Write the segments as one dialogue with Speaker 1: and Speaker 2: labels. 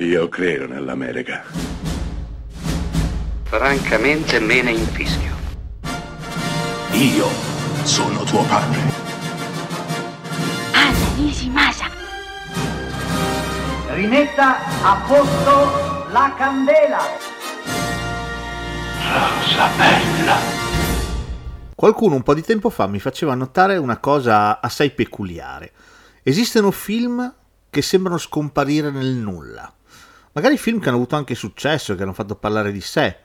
Speaker 1: Io credo nell'America.
Speaker 2: Francamente me ne infischio.
Speaker 3: Io sono tuo padre.
Speaker 4: Anna Nishimasa.
Speaker 5: Rimetta a posto la candela.
Speaker 1: Rosa bella.
Speaker 6: Qualcuno un po' di tempo fa mi faceva notare una cosa assai peculiare. Esistono film che sembrano scomparire nel nulla. Magari film che hanno avuto anche successo, che hanno fatto parlare di sé.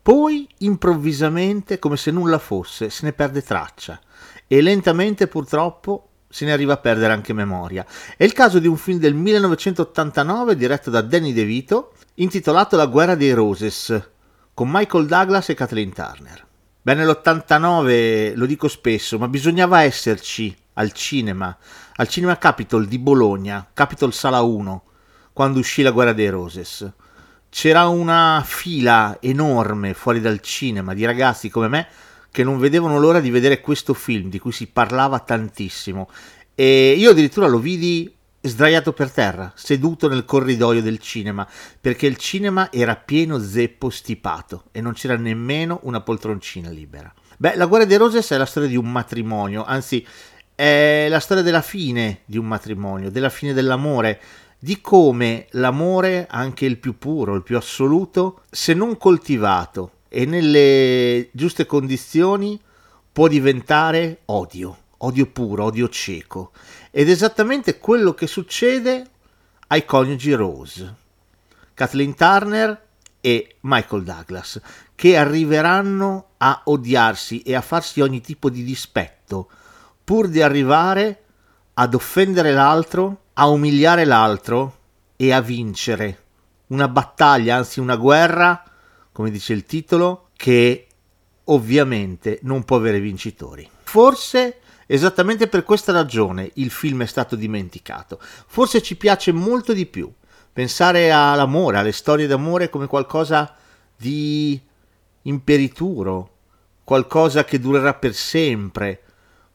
Speaker 6: Poi, improvvisamente, come se nulla fosse, se ne perde traccia. E lentamente, purtroppo, se ne arriva a perdere anche memoria. È il caso di un film del 1989 diretto da Danny DeVito, intitolato La guerra dei Roses, con Michael Douglas e Kathleen Turner. Beh, nell'89 lo dico spesso, ma bisognava esserci al cinema, al Cinema Capitol di Bologna, Capitol Sala 1, quando uscì La guerra dei Roses. C'era una fila enorme fuori dal cinema di ragazzi come me che non vedevano l'ora di vedere questo film di cui si parlava tantissimo e io addirittura lo vidi sdraiato per terra, seduto nel corridoio del cinema, perché il cinema era pieno zeppo stipato e non c'era nemmeno una poltroncina libera. Beh, La guerra dei Roses è la storia di un matrimonio, anzi è la storia della fine di un matrimonio, della fine dell'amore, di come l'amore, anche il più puro, il più assoluto, se non coltivato e nelle giuste condizioni, può diventare odio, odio puro, odio cieco. Ed è esattamente quello che succede ai coniugi Rose, Kathleen Turner e Michael Douglas, che arriveranno a odiarsi e a farsi ogni tipo di dispetto pur di arrivare ad offendere l'altro, a umiliare l'altro e a vincere una battaglia, anzi una guerra, come dice il titolo, che ovviamente non può avere vincitori. Forse esattamente per questa ragione il film è stato dimenticato. Forse ci piace molto di più pensare all'amore, alle storie d'amore come qualcosa di imperituro, qualcosa che durerà per sempre,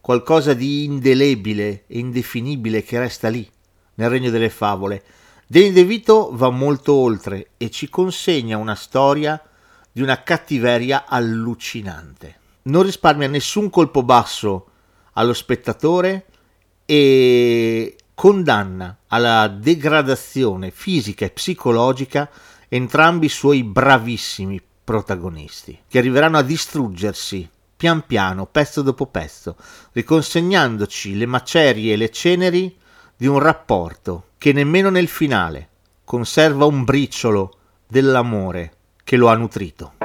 Speaker 6: qualcosa di indelebile e indefinibile che resta lì, nel regno delle favole. Danny DeVito va molto oltre e ci consegna una storia di una cattiveria allucinante. Non risparmia nessun colpo basso allo spettatore e condanna alla degradazione fisica e psicologica entrambi i suoi bravissimi protagonisti, che arriveranno a distruggersi pian piano, pezzo dopo pezzo, riconsegnandoci le macerie e le ceneri di un rapporto che nemmeno nel finale conserva un briciolo dell'amore che lo ha nutrito.